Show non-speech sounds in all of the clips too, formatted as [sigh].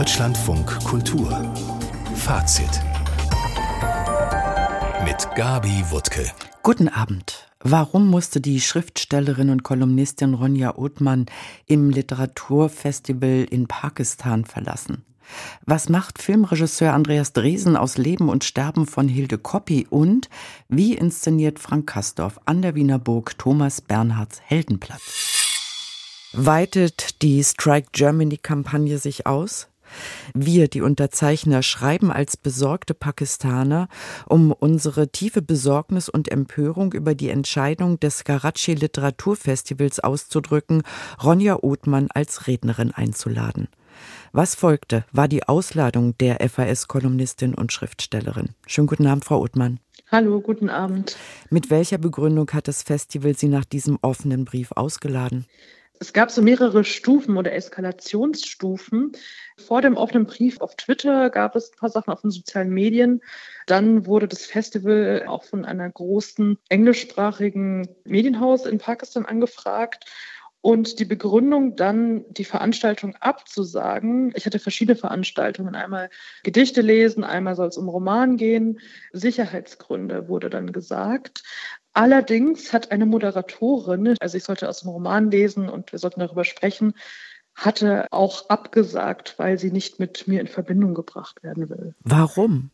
Deutschlandfunk Kultur Fazit mit Gabi Wuttke. Guten Abend. Warum musste die Schriftstellerin und Kolumnistin Ronja Othmann im Literaturfestival in Pakistan verlassen? Was macht Filmregisseur Andreas Dresen aus Leben und Sterben von Hilde Koppi und wie inszeniert Frank Kastorf an der Wiener Burg Thomas Bernhards Heldenplatz? Weitet die Strike Germany Kampagne sich aus? Wir, die Unterzeichner, schreiben als besorgte Pakistaner, um unsere tiefe Besorgnis und Empörung über die Entscheidung des Karachi Literaturfestivals auszudrücken, Ronja Othmann als Rednerin einzuladen. Was folgte, war die Ausladung der FAS-Kolumnistin und Schriftstellerin. Schönen guten Abend, Frau Othmann. Hallo, guten Abend. Mit welcher Begründung hat das Festival Sie nach diesem offenen Brief ausgeladen? Es gab so mehrere Stufen oder Eskalationsstufen. Vor dem offenen Brief auf Twitter gab es ein paar Sachen auf den sozialen Medien. Dann wurde das Festival auch von einer großen englischsprachigen Medienhaus in Pakistan angefragt. Und die Begründung dann, die Veranstaltung abzusagen. Ich hatte verschiedene Veranstaltungen. Einmal Gedichte lesen, einmal soll es um Roman gehen. Sicherheitsgründe wurde dann gesagt. Allerdings hat eine Moderatorin, also ich sollte aus dem Roman lesen und wir sollten darüber sprechen, hatte auch abgesagt, weil sie nicht mit mir in Verbindung gebracht werden will. Warum?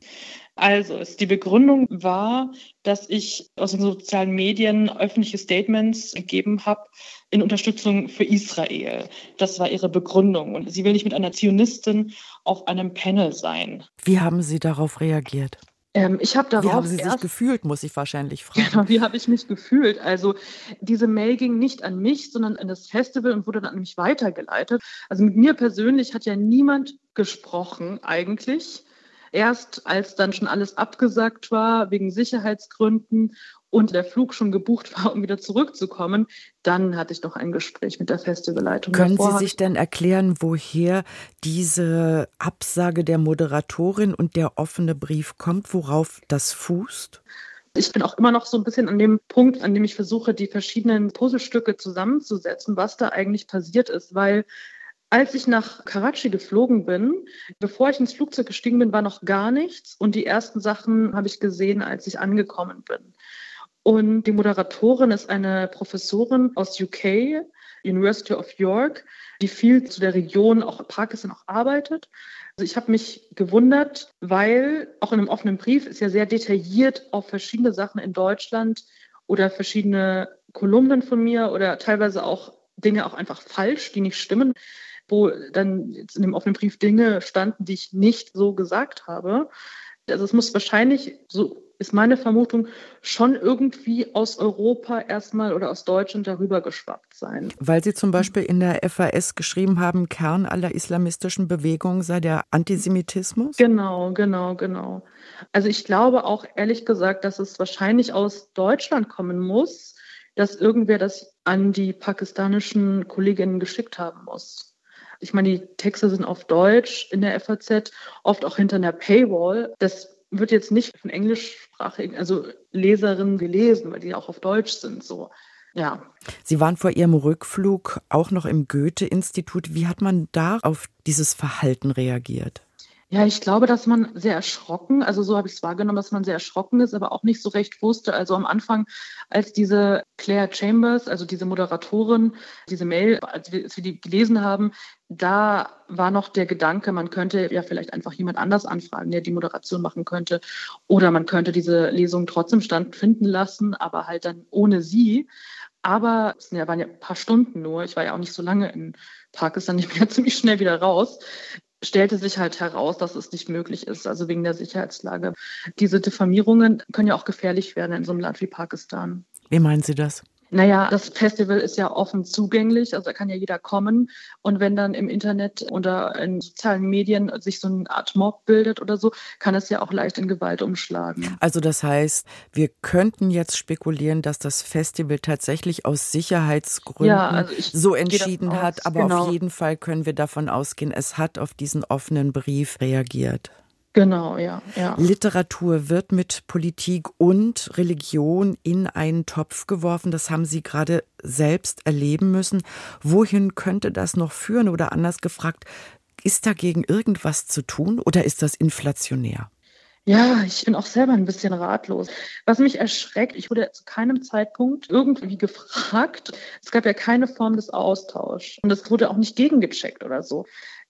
Also, die Begründung war, dass ich aus den sozialen Medien öffentliche Statements gegeben habe in Unterstützung für Israel. Das war ihre Begründung. Und sie will nicht mit einer Zionistin auf einem Panel sein. Wie haben Sie darauf reagiert? Ähm, ich habe darauf wie haben Sie sich gefühlt, muss ich wahrscheinlich [laughs] fragen. Genau, wie habe ich mich gefühlt? Also diese Mail ging nicht an mich, sondern an das Festival und wurde dann an mich weitergeleitet. Also mit mir persönlich hat ja niemand gesprochen eigentlich. Erst als dann schon alles abgesagt war wegen Sicherheitsgründen und der Flug schon gebucht war, um wieder zurückzukommen, dann hatte ich noch ein Gespräch mit der Festivalleitung. Können Sie sich denn erklären, woher diese Absage der Moderatorin und der offene Brief kommt, worauf das fußt? Ich bin auch immer noch so ein bisschen an dem Punkt, an dem ich versuche, die verschiedenen Puzzlestücke zusammenzusetzen, was da eigentlich passiert ist, weil als ich nach Karachi geflogen bin, bevor ich ins Flugzeug gestiegen bin, war noch gar nichts. Und die ersten Sachen habe ich gesehen, als ich angekommen bin. Und die Moderatorin ist eine Professorin aus UK, University of York, die viel zu der Region, auch Pakistan, auch arbeitet. Also ich habe mich gewundert, weil auch in einem offenen Brief ist ja sehr detailliert auf verschiedene Sachen in Deutschland oder verschiedene Kolumnen von mir oder teilweise auch Dinge auch einfach falsch, die nicht stimmen, wo dann jetzt in dem offenen Brief Dinge standen, die ich nicht so gesagt habe. Also es muss wahrscheinlich so ist meine Vermutung, schon irgendwie aus Europa erstmal oder aus Deutschland darüber geschwappt sein. Weil Sie zum Beispiel in der FAS geschrieben haben, Kern aller islamistischen Bewegungen sei der Antisemitismus? Genau, genau, genau. Also ich glaube auch ehrlich gesagt, dass es wahrscheinlich aus Deutschland kommen muss, dass irgendwer das an die pakistanischen Kolleginnen geschickt haben muss. Ich meine, die Texte sind auf Deutsch in der FAZ, oft auch hinter einer Paywall. Das wird jetzt nicht von englischsprachigen, also Leserinnen gelesen, weil die auch auf Deutsch sind. So. Ja. Sie waren vor Ihrem Rückflug auch noch im Goethe-Institut. Wie hat man da auf dieses Verhalten reagiert? Ja, ich glaube, dass man sehr erschrocken, also so habe ich es wahrgenommen, dass man sehr erschrocken ist, aber auch nicht so recht wusste. Also am Anfang, als diese Claire Chambers, also diese Moderatorin, diese Mail, als wir, als wir die gelesen haben, da war noch der Gedanke, man könnte ja vielleicht einfach jemand anders anfragen, der die Moderation machen könnte. Oder man könnte diese Lesung trotzdem stattfinden lassen, aber halt dann ohne sie. Aber es waren ja ein paar Stunden nur. Ich war ja auch nicht so lange in Pakistan. Ich bin ja [laughs] ziemlich schnell wieder raus stellte sich halt heraus, dass es nicht möglich ist, also wegen der Sicherheitslage. Diese Diffamierungen können ja auch gefährlich werden in so einem Land wie Pakistan. Wie meinen Sie das? Naja, das Festival ist ja offen zugänglich, also da kann ja jeder kommen. Und wenn dann im Internet oder in sozialen Medien sich so eine Art Mob bildet oder so, kann es ja auch leicht in Gewalt umschlagen. Also das heißt, wir könnten jetzt spekulieren, dass das Festival tatsächlich aus Sicherheitsgründen ja, also so entschieden hat, aber genau. auf jeden Fall können wir davon ausgehen, es hat auf diesen offenen Brief reagiert. Genau, ja, ja. Literatur wird mit Politik und Religion in einen Topf geworfen. Das haben Sie gerade selbst erleben müssen. Wohin könnte das noch führen? Oder anders gefragt, Ist dagegen irgendwas zu tun oder ist das inflationär? Ja, ich bin auch selber ein bisschen ratlos. Was mich erschreckt, ich wurde zu keinem Zeitpunkt irgendwie gefragt. Es gab ja keine Form des Austauschs und es wurde auch nicht gegengecheckt oder so.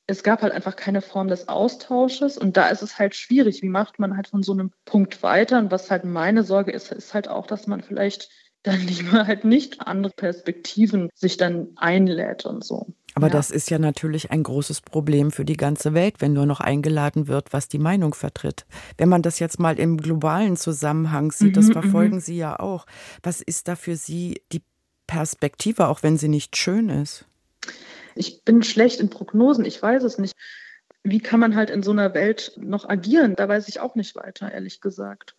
Es gab halt einfach keine Form des Austausches und da ist es halt schwierig. Wie macht man halt von so einem Punkt weiter? Und was halt meine Sorge ist, ist halt auch, dass man vielleicht [laughs] dann lieber halt nicht andere Perspektiven sich dann einlädt und so. Aber ja. das ist ja natürlich ein großes Problem für die ganze Welt, wenn nur noch eingeladen wird, was die Meinung vertritt. Wenn man das jetzt mal im globalen Zusammenhang sieht, mhm, das verfolgen mhm. Sie ja auch. Was ist da für Sie die Perspektive, auch wenn sie nicht schön ist? Ich bin schlecht in Prognosen, ich weiß es nicht. Wie kann man halt in so einer Welt noch agieren? Da weiß ich auch nicht weiter, ehrlich gesagt.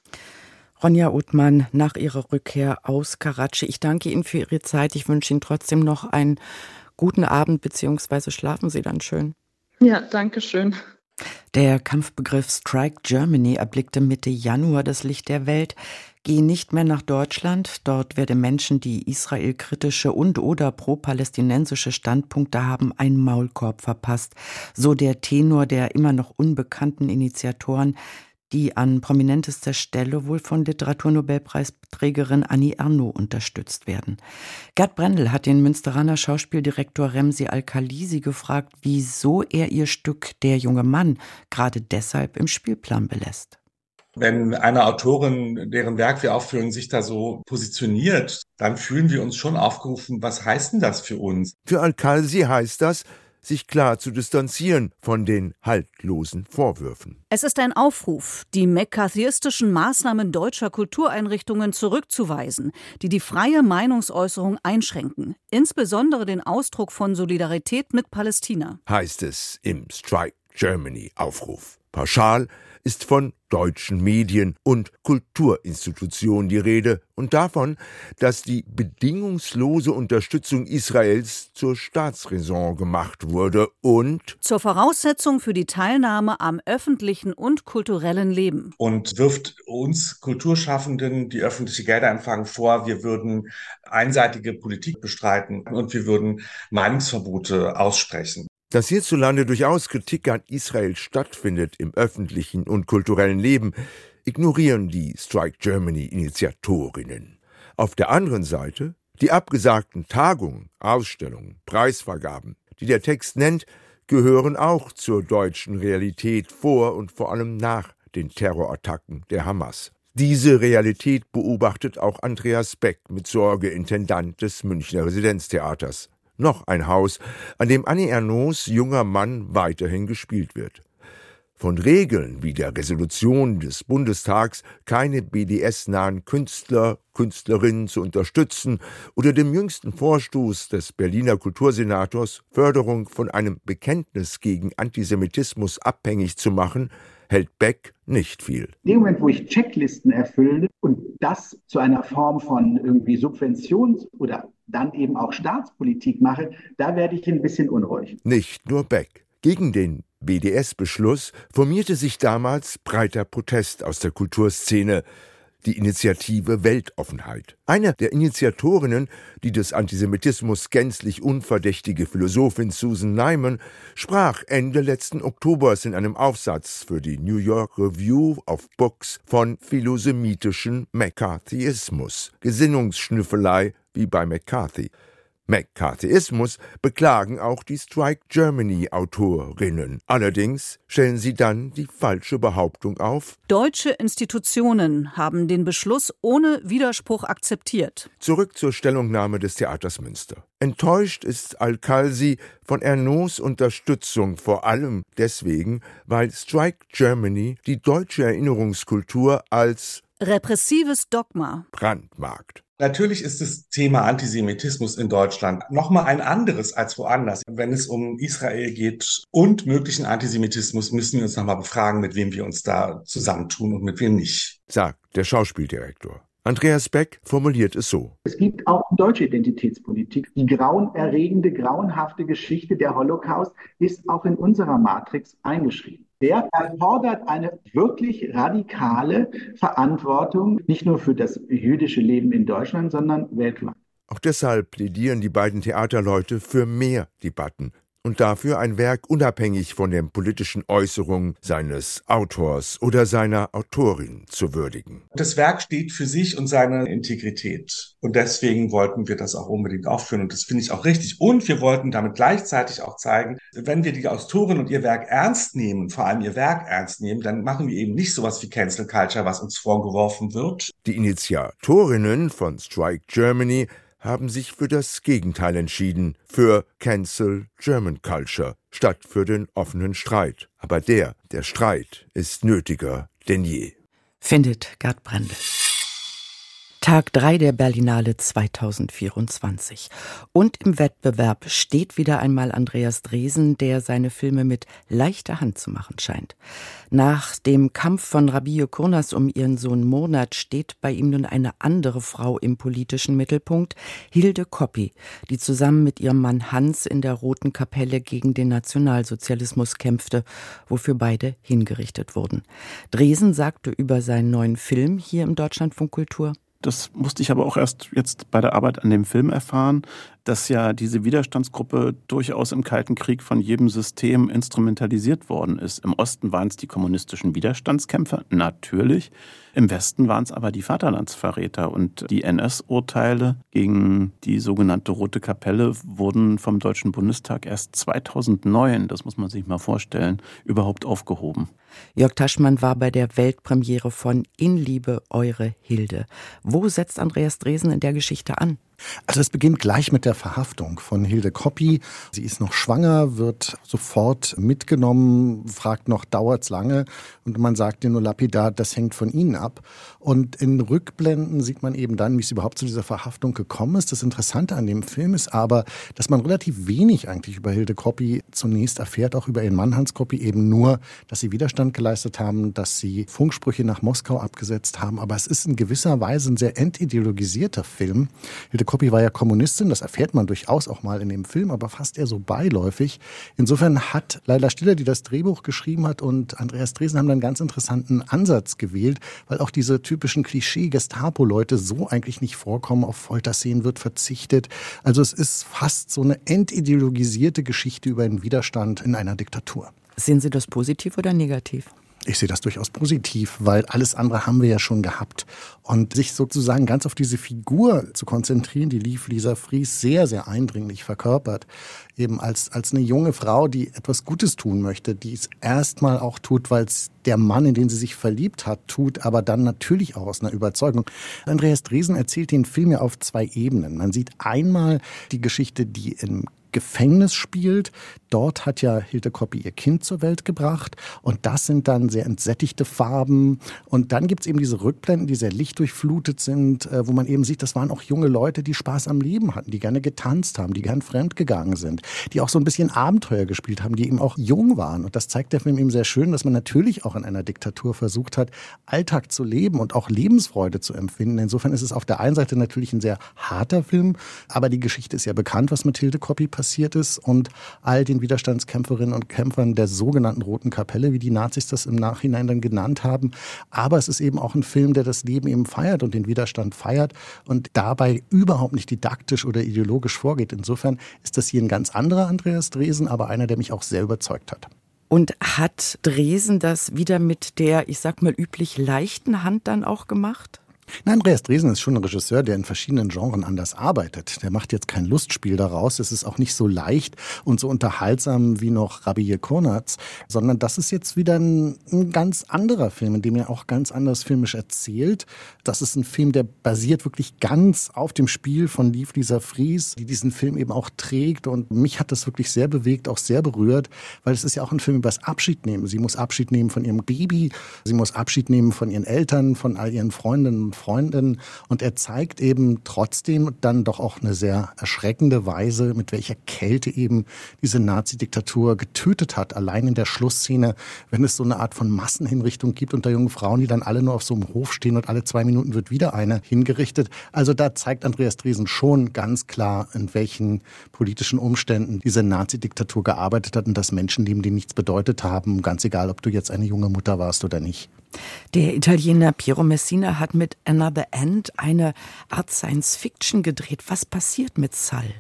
Ronja Uthmann, nach Ihrer Rückkehr aus Karachi, ich danke Ihnen für Ihre Zeit. Ich wünsche Ihnen trotzdem noch einen guten Abend, beziehungsweise schlafen Sie dann schön. Ja, danke schön. Der Kampfbegriff Strike Germany erblickte Mitte Januar das Licht der Welt. Geh nicht mehr nach Deutschland. Dort werde Menschen, die israelkritische und oder pro-palästinensische Standpunkte haben, einen Maulkorb verpasst. So der Tenor der immer noch unbekannten Initiatoren die an prominentester Stelle wohl von Literaturnobelpreisträgerin Annie Ernaux unterstützt werden. Gerd Brendel hat den Münsteraner Schauspieldirektor Remsi Al-Khalisi gefragt, wieso er ihr Stück Der junge Mann gerade deshalb im Spielplan belässt. Wenn eine Autorin, deren Werk wir aufführen, sich da so positioniert, dann fühlen wir uns schon aufgerufen, was heißt denn das für uns? Für Al-Khalsi heißt das, sich klar zu distanzieren von den haltlosen Vorwürfen. Es ist ein Aufruf, die mccarthyistischen Maßnahmen deutscher Kultureinrichtungen zurückzuweisen, die die freie Meinungsäußerung einschränken, insbesondere den Ausdruck von Solidarität mit Palästina. Heißt es im Strike Germany Aufruf. Pauschal ist von deutschen Medien und Kulturinstitutionen die Rede und davon, dass die bedingungslose Unterstützung Israels zur Staatsräson gemacht wurde und zur Voraussetzung für die Teilnahme am öffentlichen und kulturellen Leben. Und wirft uns Kulturschaffenden, die öffentliche Gelder empfangen, vor, wir würden einseitige Politik bestreiten und wir würden Meinungsverbote aussprechen. Dass hierzulande durchaus Kritik an Israel stattfindet im öffentlichen und kulturellen Leben, ignorieren die Strike Germany Initiatorinnen. Auf der anderen Seite die abgesagten Tagungen, Ausstellungen, Preisvergaben, die der Text nennt, gehören auch zur deutschen Realität vor und vor allem nach den Terrorattacken der Hamas. Diese Realität beobachtet auch Andreas Beck mit Sorge Intendant des Münchner Residenztheaters noch ein Haus, an dem Annie Ernaux junger Mann weiterhin gespielt wird. Von Regeln wie der Resolution des Bundestags, keine BDS-nahen Künstler, Künstlerinnen zu unterstützen, oder dem jüngsten Vorstoß des Berliner Kultursenators, Förderung von einem Bekenntnis gegen Antisemitismus abhängig zu machen, hält Beck nicht viel. In dem Moment, wo ich Checklisten erfülle und das zu einer Form von irgendwie Subventions- oder dann eben auch Staatspolitik mache, da werde ich ein bisschen unruhig. Nicht nur Beck. Gegen den BDS-Beschluss formierte sich damals breiter Protest aus der Kulturszene die Initiative Weltoffenheit. Eine der Initiatorinnen, die des Antisemitismus gänzlich unverdächtige Philosophin Susan Nyman, sprach Ende letzten Oktobers in einem Aufsatz für die New York Review of Books von philosemitischen McCarthyismus, Gesinnungsschnüffelei wie bei McCarthy. McCarthyismus beklagen auch die Strike Germany Autorinnen. Allerdings stellen sie dann die falsche Behauptung auf. Deutsche Institutionen haben den Beschluss ohne Widerspruch akzeptiert. Zurück zur Stellungnahme des Theaters Münster. Enttäuscht ist Al-Khalsi von Ernauds Unterstützung vor allem deswegen, weil Strike Germany die deutsche Erinnerungskultur als repressives Dogma brandmarkt. Natürlich ist das Thema Antisemitismus in Deutschland nochmal ein anderes als woanders. Wenn es um Israel geht und möglichen Antisemitismus, müssen wir uns nochmal befragen, mit wem wir uns da zusammentun und mit wem nicht. Sagt der Schauspieldirektor. Andreas Beck formuliert es so. Es gibt auch deutsche Identitätspolitik. Die grauenerregende, grauenhafte Geschichte der Holocaust ist auch in unserer Matrix eingeschrieben. Der erfordert eine wirklich radikale Verantwortung, nicht nur für das jüdische Leben in Deutschland, sondern weltweit. Auch deshalb plädieren die beiden Theaterleute für mehr Debatten und dafür ein Werk unabhängig von den politischen Äußerungen seines Autors oder seiner Autorin zu würdigen. Das Werk steht für sich und seine Integrität. Und deswegen wollten wir das auch unbedingt aufführen. Und das finde ich auch richtig. Und wir wollten damit gleichzeitig auch zeigen, wenn wir die Autorin und ihr Werk ernst nehmen, vor allem ihr Werk ernst nehmen, dann machen wir eben nicht sowas wie Cancel Culture, was uns vorgeworfen wird. Die Initiatorinnen von Strike Germany haben sich für das Gegenteil entschieden, für Cancel German Culture statt für den offenen Streit. Aber der, der Streit, ist nötiger denn je. Findet Gerd Brendel. Tag 3 der Berlinale 2024. Und im Wettbewerb steht wieder einmal Andreas Dresen, der seine Filme mit leichter Hand zu machen scheint. Nach dem Kampf von Rabio Kurnas um ihren Sohn Monat steht bei ihm nun eine andere Frau im politischen Mittelpunkt, Hilde Koppi, die zusammen mit ihrem Mann Hans in der Roten Kapelle gegen den Nationalsozialismus kämpfte, wofür beide hingerichtet wurden. Dresen sagte über seinen neuen Film hier im Deutschlandfunk Kultur, das musste ich aber auch erst jetzt bei der Arbeit an dem Film erfahren, dass ja diese Widerstandsgruppe durchaus im Kalten Krieg von jedem System instrumentalisiert worden ist. Im Osten waren es die kommunistischen Widerstandskämpfer, natürlich. Im Westen waren es aber die Vaterlandsverräter. Und die NS-Urteile gegen die sogenannte Rote Kapelle wurden vom Deutschen Bundestag erst 2009, das muss man sich mal vorstellen, überhaupt aufgehoben. Jörg Taschmann war bei der Weltpremiere von In Liebe Eure Hilde. Wo setzt Andreas Dresen in der Geschichte an? Also es beginnt gleich mit der Verhaftung von Hilde Koppi. Sie ist noch schwanger, wird sofort mitgenommen, fragt noch, dauert's lange? Und man sagt ihr nur lapidar, das hängt von Ihnen ab. Und in Rückblenden sieht man eben dann, wie es überhaupt zu dieser Verhaftung gekommen ist. Das Interessante an dem Film ist aber, dass man relativ wenig eigentlich über Hilde Koppi zunächst erfährt, auch über ihren Mann Hans Koppi, eben nur, dass sie Widerstand geleistet haben, dass sie Funksprüche nach Moskau abgesetzt haben. Aber es ist in gewisser Weise ein sehr entideologisierter Film. Hilde Koppi war ja Kommunistin, das erfährt man durchaus auch mal in dem Film, aber fast eher so beiläufig. Insofern hat Leila Stiller, die das Drehbuch geschrieben hat, und Andreas Dresen haben einen ganz interessanten Ansatz gewählt, weil auch diese typischen Klischee-Gestapo-Leute so eigentlich nicht vorkommen. Auf Folterszenen wird verzichtet. Also es ist fast so eine entideologisierte Geschichte über den Widerstand in einer Diktatur. Sehen Sie das positiv oder negativ? Ich sehe das durchaus positiv, weil alles andere haben wir ja schon gehabt. Und sich sozusagen ganz auf diese Figur zu konzentrieren, die lief Lisa Fries sehr, sehr eindringlich verkörpert. Eben als, als eine junge Frau, die etwas Gutes tun möchte, die es erstmal auch tut, weil es der Mann, in den sie sich verliebt hat, tut, aber dann natürlich auch aus einer Überzeugung. Andreas Dresen erzählt den Film ja auf zwei Ebenen. Man sieht einmal die Geschichte, die im Gefängnis spielt. Dort hat ja Hilde Koppi ihr Kind zur Welt gebracht und das sind dann sehr entsättigte Farben und dann gibt es eben diese Rückblenden, die sehr lichtdurchflutet sind, äh, wo man eben sieht, das waren auch junge Leute, die Spaß am Leben hatten, die gerne getanzt haben, die gern fremdgegangen sind, die auch so ein bisschen Abenteuer gespielt haben, die eben auch jung waren und das zeigt der Film eben sehr schön, dass man natürlich auch in einer Diktatur versucht hat, Alltag zu leben und auch Lebensfreude zu empfinden. Insofern ist es auf der einen Seite natürlich ein sehr harter Film, aber die Geschichte ist ja bekannt, was mit Hilde Koppi passiert ist und all den Widerstandskämpferinnen und Kämpfern der sogenannten Roten Kapelle, wie die Nazis das im Nachhinein dann genannt haben. Aber es ist eben auch ein Film, der das Leben eben feiert und den Widerstand feiert und dabei überhaupt nicht didaktisch oder ideologisch vorgeht. Insofern ist das hier ein ganz anderer Andreas Dresen, aber einer, der mich auch sehr überzeugt hat. Und hat Dresen das wieder mit der, ich sag mal, üblich leichten Hand dann auch gemacht? Nein, Andreas Dresen ist schon ein Regisseur, der in verschiedenen Genres anders arbeitet. Der macht jetzt kein Lustspiel daraus. Es ist auch nicht so leicht und so unterhaltsam wie noch Rabbi Konatz, sondern das ist jetzt wieder ein, ein, ganz anderer Film, in dem er auch ganz anders filmisch erzählt. Das ist ein Film, der basiert wirklich ganz auf dem Spiel von Lief Lisa Fries, die diesen Film eben auch trägt. Und mich hat das wirklich sehr bewegt, auch sehr berührt, weil es ist ja auch ein Film über das Abschied nehmen. Sie muss Abschied nehmen von ihrem Baby, sie muss Abschied nehmen von ihren Eltern, von all ihren Freundinnen Freundin. Und er zeigt eben trotzdem dann doch auch eine sehr erschreckende Weise, mit welcher Kälte eben diese Nazi-Diktatur getötet hat. Allein in der Schlussszene, wenn es so eine Art von Massenhinrichtung gibt unter jungen Frauen, die dann alle nur auf so einem Hof stehen und alle zwei Minuten wird wieder eine hingerichtet. Also da zeigt Andreas Driesen schon ganz klar, in welchen politischen Umständen diese Nazi-Diktatur gearbeitet hat und dass Menschenleben, die nichts bedeutet haben, ganz egal, ob du jetzt eine junge Mutter warst oder nicht. Der Italiener Piero Messina hat mit Another End eine Art Science Fiction gedreht. Was passiert mit Sal?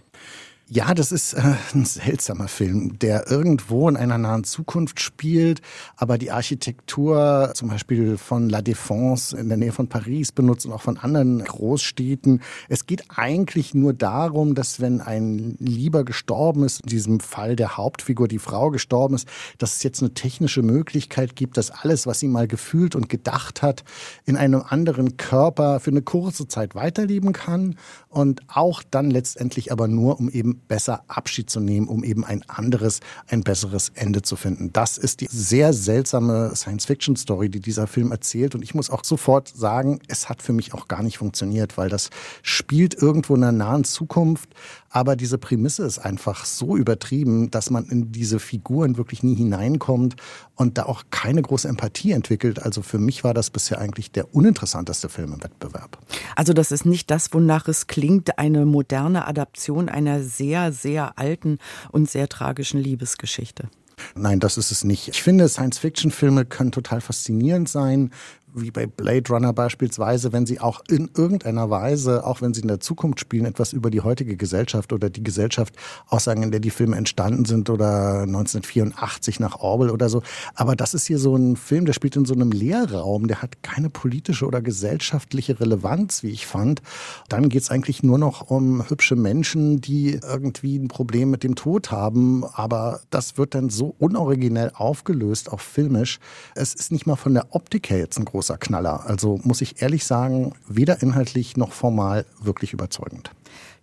Ja, das ist äh, ein seltsamer Film, der irgendwo in einer nahen Zukunft spielt, aber die Architektur zum Beispiel von La Défense in der Nähe von Paris benutzt und auch von anderen Großstädten. Es geht eigentlich nur darum, dass wenn ein Lieber gestorben ist, in diesem Fall der Hauptfigur, die Frau gestorben ist, dass es jetzt eine technische Möglichkeit gibt, dass alles, was sie mal gefühlt und gedacht hat, in einem anderen Körper für eine kurze Zeit weiterleben kann und auch dann letztendlich aber nur, um eben besser Abschied zu nehmen, um eben ein anderes, ein besseres Ende zu finden. Das ist die sehr seltsame Science-Fiction-Story, die dieser Film erzählt. Und ich muss auch sofort sagen, es hat für mich auch gar nicht funktioniert, weil das spielt irgendwo in der nahen Zukunft, aber diese Prämisse ist einfach so übertrieben, dass man in diese Figuren wirklich nie hineinkommt und da auch keine große Empathie entwickelt. Also für mich war das bisher eigentlich der uninteressanteste Film im Wettbewerb. Also das ist nicht das, wonach es klingt, eine moderne Adaption einer sehr, sehr alten und sehr tragischen Liebesgeschichte. Nein, das ist es nicht. Ich finde, Science-Fiction-Filme können total faszinierend sein, wie bei Blade Runner beispielsweise, wenn sie auch in irgendeiner Weise, auch wenn sie in der Zukunft spielen, etwas über die heutige Gesellschaft oder die Gesellschaft aussagen, in der die Filme entstanden sind oder 1984 nach Orwell oder so. Aber das ist hier so ein Film, der spielt in so einem Leerraum, der hat keine politische oder gesellschaftliche Relevanz, wie ich fand. Dann geht es eigentlich nur noch um hübsche Menschen, die irgendwie ein Problem mit dem Tod haben. Aber das wird dann so unoriginell aufgelöst, auch filmisch. Es ist nicht mal von der Optik her jetzt ein großes großer Knaller. Also muss ich ehrlich sagen, weder inhaltlich noch formal wirklich überzeugend.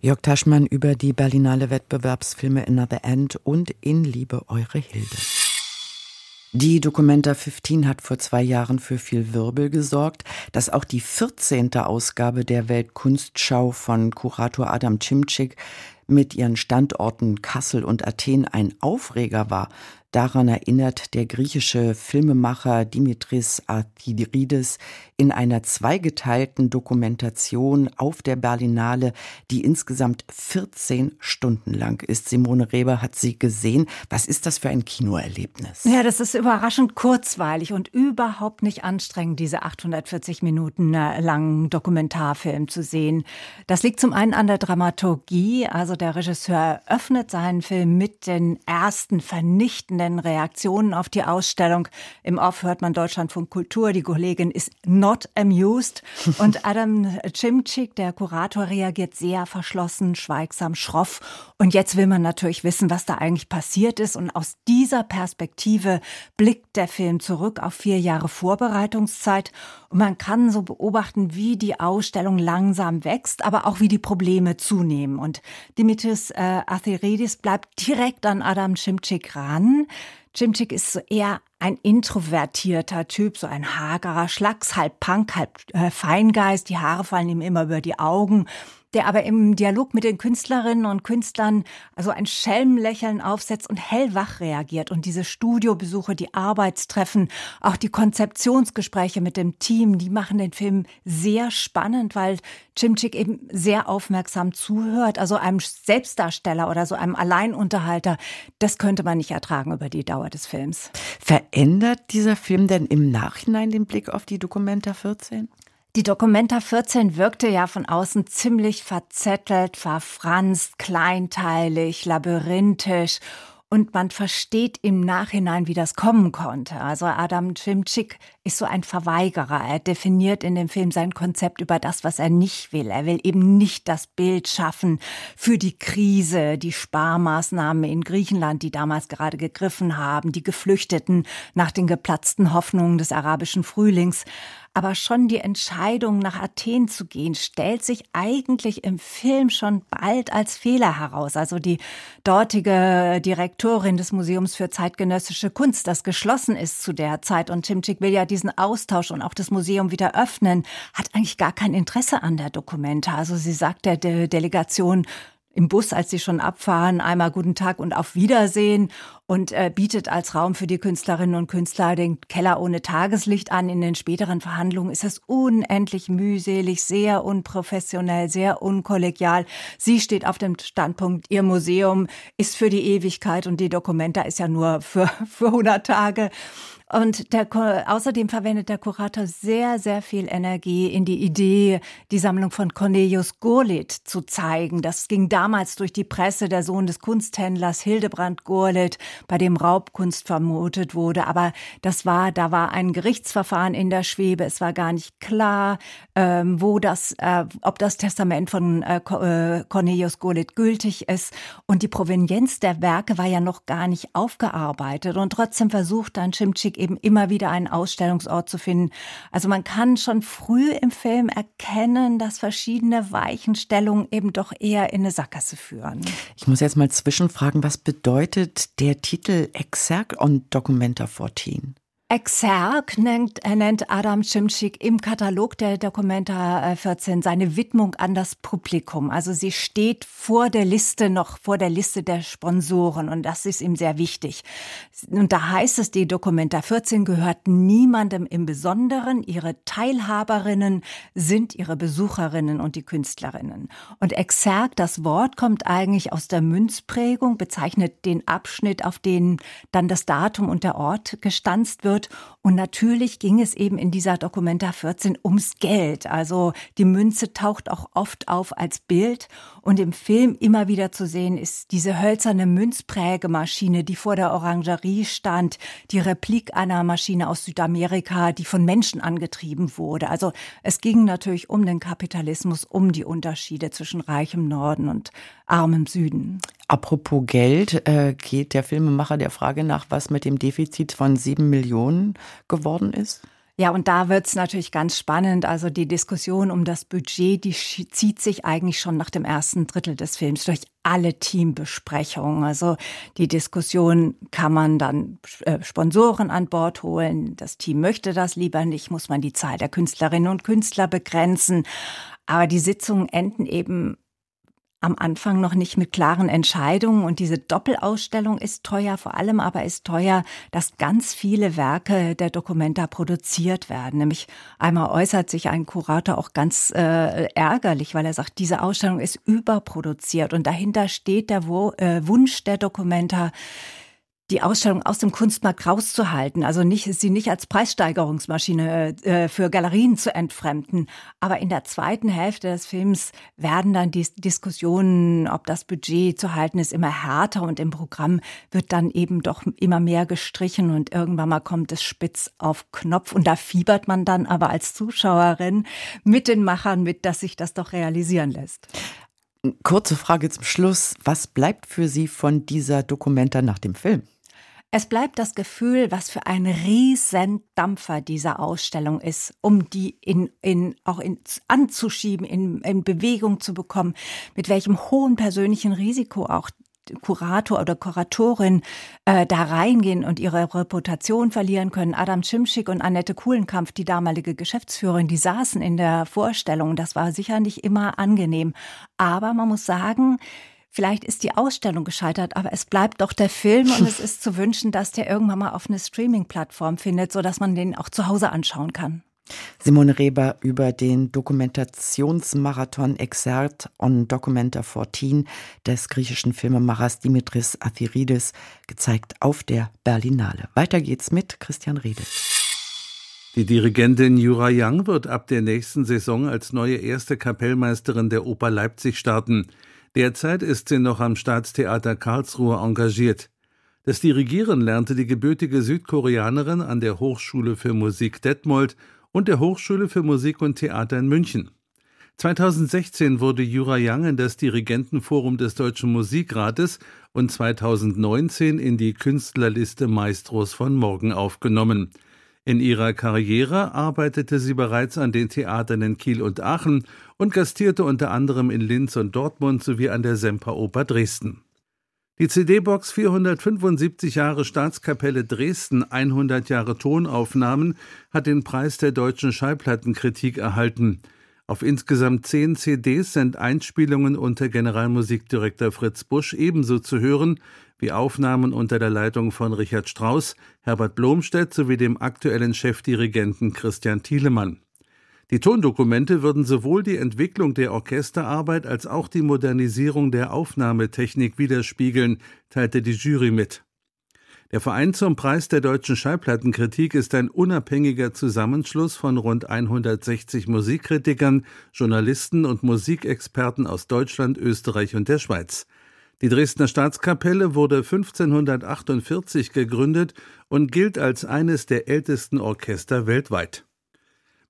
Jörg Taschmann über die Berlinale Wettbewerbsfilme Another End und In Liebe Eure Hilde. Die Documenta 15 hat vor zwei Jahren für viel Wirbel gesorgt, dass auch die 14. Ausgabe der Weltkunstschau von Kurator Adam Cimcik mit ihren Standorten Kassel und Athen ein Aufreger war. Daran erinnert der griechische Filmemacher Dimitris Artidirides in einer zweigeteilten Dokumentation auf der Berlinale, die insgesamt 14 Stunden lang ist. Simone Reber hat sie gesehen. Was ist das für ein Kinoerlebnis? Ja, das ist überraschend kurzweilig und überhaupt nicht anstrengend, diese 840 Minuten äh, langen Dokumentarfilm zu sehen. Das liegt zum einen an der Dramaturgie. Also der Regisseur öffnet seinen Film mit den ersten vernichtenden verschiedenen Reaktionen auf die Ausstellung. Im Off hört man Deutschlandfunk Kultur. Die Kollegin ist not amused. [laughs] Und Adam Cimcik, der Kurator, reagiert sehr verschlossen, schweigsam, schroff. Und jetzt will man natürlich wissen, was da eigentlich passiert ist. Und aus dieser Perspektive blickt der Film zurück auf vier Jahre Vorbereitungszeit. Und man kann so beobachten, wie die Ausstellung langsam wächst, aber auch wie die Probleme zunehmen. Und Dimitris äh, Atheridis bleibt direkt an Adam Cimcik ran. Cimcik ist so eher ein introvertierter Typ, so ein hagerer Schlacks, halb Punk, halb äh, Feingeist. Die Haare fallen ihm immer über die Augen der aber im Dialog mit den Künstlerinnen und Künstlern also ein Schelmlächeln aufsetzt und hellwach reagiert. Und diese Studiobesuche, die Arbeitstreffen, auch die Konzeptionsgespräche mit dem Team, die machen den Film sehr spannend, weil Chimchik eben sehr aufmerksam zuhört. Also einem Selbstdarsteller oder so einem Alleinunterhalter, das könnte man nicht ertragen über die Dauer des Films. Verändert dieser Film denn im Nachhinein den Blick auf die Dokumenta 14? Die Documenta 14 wirkte ja von außen ziemlich verzettelt, verfranst, kleinteilig, labyrinthisch und man versteht im Nachhinein, wie das kommen konnte. Also Adam Cimcik ist so ein Verweigerer. Er definiert in dem Film sein Konzept über das, was er nicht will. Er will eben nicht das Bild schaffen für die Krise, die Sparmaßnahmen in Griechenland, die damals gerade gegriffen haben, die Geflüchteten nach den geplatzten Hoffnungen des arabischen Frühlings. Aber schon die Entscheidung, nach Athen zu gehen, stellt sich eigentlich im Film schon bald als Fehler heraus. Also die dortige Direktorin des Museums für zeitgenössische Kunst, das geschlossen ist zu der Zeit und Timcik will ja diesen Austausch und auch das Museum wieder öffnen, hat eigentlich gar kein Interesse an der Dokumente. Also sie sagt der De Delegation, im Bus, als sie schon abfahren, einmal guten Tag und auf Wiedersehen und äh, bietet als Raum für die Künstlerinnen und Künstler den Keller ohne Tageslicht an. In den späteren Verhandlungen ist es unendlich mühselig, sehr unprofessionell, sehr unkollegial. Sie steht auf dem Standpunkt, ihr Museum ist für die Ewigkeit und die Dokumenta ist ja nur für, [laughs] für 100 Tage. Und der, außerdem verwendet der Kurator sehr, sehr viel Energie in die Idee, die Sammlung von Cornelius Gurlitt zu zeigen. Das ging damals durch die Presse, der Sohn des Kunsthändlers Hildebrand Gurlitt, bei dem Raubkunst vermutet wurde. Aber das war, da war ein Gerichtsverfahren in der Schwebe. Es war gar nicht klar, ähm, wo das, äh, ob das Testament von äh, äh Cornelius Gurlitt gültig ist. Und die Provenienz der Werke war ja noch gar nicht aufgearbeitet. Und trotzdem versucht dann Schimczyk eben immer wieder einen Ausstellungsort zu finden. Also man kann schon früh im Film erkennen, dass verschiedene Weichenstellungen eben doch eher in eine Sackgasse führen. Ich muss jetzt mal zwischenfragen, was bedeutet der Titel Exerc on Documenta 14? Exerg nennt, nennt Adam Schimschik im Katalog der Dokumenta 14 seine Widmung an das Publikum. Also sie steht vor der Liste noch, vor der Liste der Sponsoren und das ist ihm sehr wichtig. Und da heißt es, die Dokumenta 14 gehört niemandem im Besonderen. Ihre Teilhaberinnen sind ihre Besucherinnen und die Künstlerinnen. Und Exerg, das Wort kommt eigentlich aus der Münzprägung, bezeichnet den Abschnitt, auf den dann das Datum und der Ort gestanzt wird wird. Und natürlich ging es eben in dieser Dokumenta 14 ums Geld. Also die Münze taucht auch oft auf als Bild. Und im Film immer wieder zu sehen ist diese hölzerne Münzprägemaschine, die vor der Orangerie stand, die Replik einer Maschine aus Südamerika, die von Menschen angetrieben wurde. Also es ging natürlich um den Kapitalismus, um die Unterschiede zwischen reichem Norden und armem Süden. Apropos Geld, äh, geht der Filmemacher der Frage nach, was mit dem Defizit von sieben Millionen geworden ist? Ja, und da wird's natürlich ganz spannend. Also die Diskussion um das Budget, die zieht sich eigentlich schon nach dem ersten Drittel des Films durch alle Teambesprechungen. Also die Diskussion, kann man dann äh, Sponsoren an Bord holen? Das Team möchte das lieber nicht. Muss man die Zahl der Künstlerinnen und Künstler begrenzen? Aber die Sitzungen enden eben am Anfang noch nicht mit klaren Entscheidungen. Und diese Doppelausstellung ist teuer, vor allem aber ist teuer, dass ganz viele Werke der Dokumenta produziert werden. Nämlich einmal äußert sich ein Kurator auch ganz äh, ärgerlich, weil er sagt, diese Ausstellung ist überproduziert. Und dahinter steht der äh, Wunsch der Dokumenta, die Ausstellung aus dem Kunstmarkt rauszuhalten, also nicht, sie nicht als Preissteigerungsmaschine äh, für Galerien zu entfremden. Aber in der zweiten Hälfte des Films werden dann die Diskussionen, ob das Budget zu halten ist, immer härter und im Programm wird dann eben doch immer mehr gestrichen und irgendwann mal kommt es spitz auf Knopf und da fiebert man dann aber als Zuschauerin mit den Machern mit, dass sich das doch realisieren lässt. Kurze Frage zum Schluss. Was bleibt für Sie von dieser Dokumenta nach dem Film? Es bleibt das Gefühl, was für ein Riesendampfer diese Ausstellung ist, um die in, in, auch in, anzuschieben, in, in Bewegung zu bekommen, mit welchem hohen persönlichen Risiko auch Kurator oder Kuratorin äh, da reingehen und ihre Reputation verlieren können. Adam Schimschik und Annette Kuhlenkampf, die damalige Geschäftsführerin, die saßen in der Vorstellung. Das war sicher nicht immer angenehm. Aber man muss sagen, Vielleicht ist die Ausstellung gescheitert, aber es bleibt doch der Film und es [laughs] ist zu wünschen, dass der irgendwann mal auf eine Streaming-Plattform findet, sodass man den auch zu Hause anschauen kann. Simone Reber über den Dokumentationsmarathon Exert on Documenta 14 des griechischen Filmemachers Dimitris Athiridis, gezeigt auf der Berlinale. Weiter geht's mit Christian Riedel. Die Dirigentin Jura Young wird ab der nächsten Saison als neue erste Kapellmeisterin der Oper Leipzig starten. Derzeit ist sie noch am Staatstheater Karlsruhe engagiert. Das Dirigieren lernte die gebürtige Südkoreanerin an der Hochschule für Musik Detmold und der Hochschule für Musik und Theater in München. 2016 wurde Jura Young in das Dirigentenforum des Deutschen Musikrates und 2019 in die Künstlerliste Maestros von morgen aufgenommen. In ihrer Karriere arbeitete sie bereits an den Theatern in Kiel und Aachen und gastierte unter anderem in Linz und Dortmund sowie an der Semperoper Dresden. Die CD-Box 475 Jahre Staatskapelle Dresden 100 Jahre Tonaufnahmen hat den Preis der deutschen Schallplattenkritik erhalten. Auf insgesamt zehn CDs sind Einspielungen unter Generalmusikdirektor Fritz Busch ebenso zu hören wie Aufnahmen unter der Leitung von Richard Strauss, Herbert Blomstedt sowie dem aktuellen Chefdirigenten Christian Thielemann. Die Tondokumente würden sowohl die Entwicklung der Orchesterarbeit als auch die Modernisierung der Aufnahmetechnik widerspiegeln, teilte die Jury mit. Der Verein zum Preis der deutschen Schallplattenkritik ist ein unabhängiger Zusammenschluss von rund 160 Musikkritikern, Journalisten und Musikexperten aus Deutschland, Österreich und der Schweiz. Die Dresdner Staatskapelle wurde 1548 gegründet und gilt als eines der ältesten Orchester weltweit.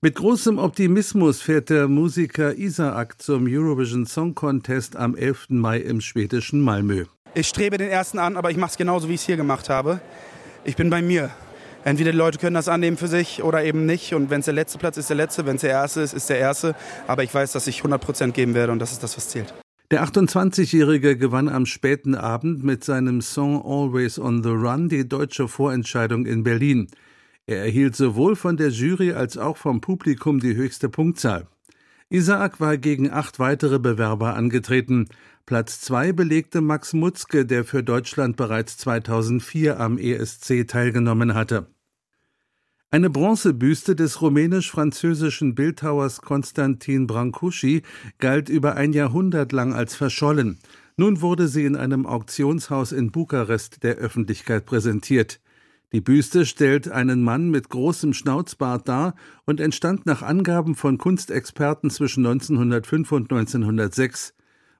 Mit großem Optimismus fährt der Musiker Isaac zum Eurovision Song Contest am 11. Mai im schwedischen Malmö. Ich strebe den ersten an, aber ich mache es genauso, wie ich es hier gemacht habe. Ich bin bei mir. Entweder die Leute können das annehmen für sich oder eben nicht. Und wenn es der letzte Platz ist, der letzte. Wenn es der erste ist, ist der erste. Aber ich weiß, dass ich 100 Prozent geben werde und das ist das, was zählt. Der 28-Jährige gewann am späten Abend mit seinem Song Always on the Run die deutsche Vorentscheidung in Berlin. Er erhielt sowohl von der Jury als auch vom Publikum die höchste Punktzahl. Isaac war gegen acht weitere Bewerber angetreten. Platz zwei belegte Max Mutzke, der für Deutschland bereits 2004 am ESC teilgenommen hatte. Eine Bronzebüste des rumänisch-französischen Bildhauers Konstantin Brancusi galt über ein Jahrhundert lang als verschollen. Nun wurde sie in einem Auktionshaus in Bukarest der Öffentlichkeit präsentiert. Die Büste stellt einen Mann mit großem Schnauzbart dar und entstand nach Angaben von Kunstexperten zwischen 1905 und 1906.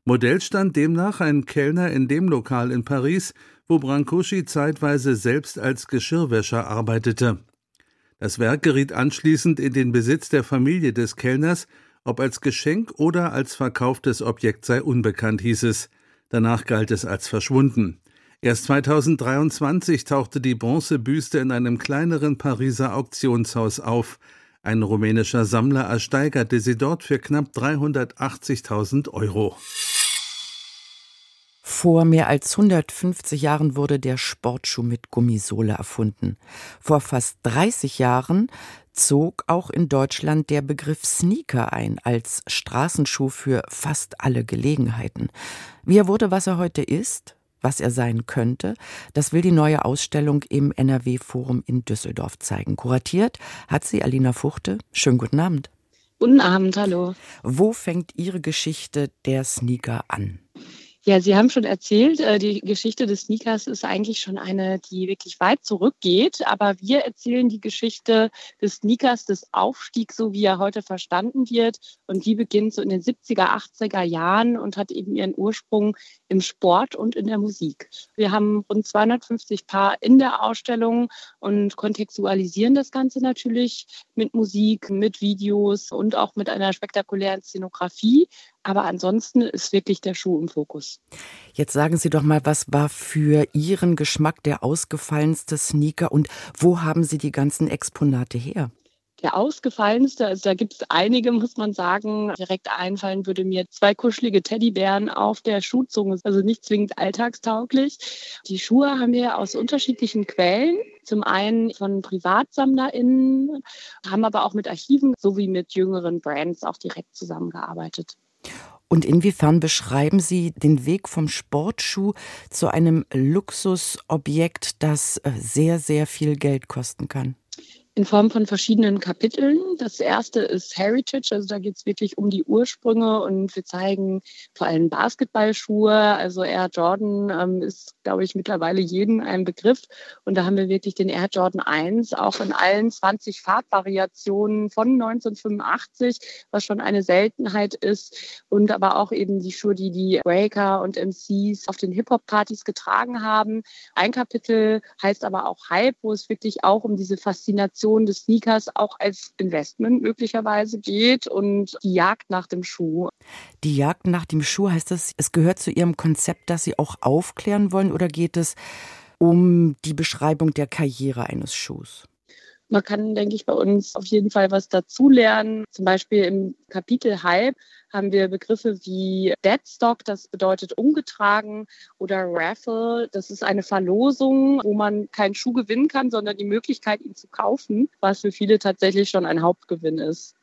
Modell stand demnach ein Kellner in dem Lokal in Paris, wo Brancusi zeitweise selbst als Geschirrwäscher arbeitete. Das Werk geriet anschließend in den Besitz der Familie des Kellners, ob als Geschenk oder als verkauftes Objekt sei unbekannt, hieß es. Danach galt es als verschwunden. Erst 2023 tauchte die Bronzebüste in einem kleineren Pariser Auktionshaus auf. Ein rumänischer Sammler ersteigerte sie dort für knapp 380.000 Euro. Vor mehr als 150 Jahren wurde der Sportschuh mit Gummisohle erfunden. Vor fast 30 Jahren zog auch in Deutschland der Begriff Sneaker ein als Straßenschuh für fast alle Gelegenheiten. Wie er wurde, was er heute ist, was er sein könnte, das will die neue Ausstellung im NRW-Forum in Düsseldorf zeigen. Kuratiert hat sie Alina Fuchte. Schönen guten Abend. Guten Abend, hallo. Wo fängt Ihre Geschichte der Sneaker an? Ja, Sie haben schon erzählt, äh, die Geschichte des Sneakers ist eigentlich schon eine, die wirklich weit zurückgeht. Aber wir erzählen die Geschichte des Sneakers, des Aufstiegs, so wie er heute verstanden wird. Und die beginnt so in den 70er, 80er Jahren und hat eben ihren Ursprung im Sport und in der Musik. Wir haben rund 250 Paar in der Ausstellung und kontextualisieren das Ganze natürlich mit Musik, mit Videos und auch mit einer spektakulären Szenografie. Aber ansonsten ist wirklich der Schuh im Fokus. Jetzt sagen Sie doch mal, was war für Ihren Geschmack der ausgefallenste Sneaker und wo haben Sie die ganzen Exponate her? Der ausgefallenste, also da gibt es einige, muss man sagen. Direkt einfallen würde mir zwei kuschelige Teddybären auf der Schuhzunge, also nicht zwingend alltagstauglich. Die Schuhe haben wir aus unterschiedlichen Quellen. Zum einen von PrivatsammlerInnen, haben aber auch mit Archiven sowie mit jüngeren Brands auch direkt zusammengearbeitet. Und inwiefern beschreiben Sie den Weg vom Sportschuh zu einem Luxusobjekt, das äh, sehr, sehr viel Geld kosten kann? In Form von verschiedenen Kapiteln. Das erste ist Heritage, also da geht es wirklich um die Ursprünge und wir zeigen vor allem Basketballschuhe. Also Air Jordan ähm, ist, glaube ich, mittlerweile jedem ein Begriff. Und da haben wir wirklich den Air Jordan 1 auch in allen 20 Farbvariationen von 1985, was schon eine Seltenheit ist. Und aber auch eben die Schuhe, die die Breaker und MCs auf den Hip-Hop-Partys getragen haben. Ein Kapitel heißt aber auch Hype, wo es wirklich auch um diese Faszination Faszination des Sneakers auch als Investment möglicherweise geht und die Jagd nach dem Schuh. Die Jagd nach dem Schuh heißt das, es gehört zu Ihrem Konzept, dass Sie auch aufklären wollen oder geht es um die Beschreibung der Karriere eines Schuhs? Man kann, denke ich, bei uns auf jeden Fall was dazulernen. Zum Beispiel im Kapitel Hype haben wir Begriffe wie Deadstock, das bedeutet umgetragen, oder Raffle, das ist eine Verlosung, wo man keinen Schuh gewinnen kann, sondern die Möglichkeit, ihn zu kaufen, was für viele tatsächlich schon ein Hauptgewinn ist.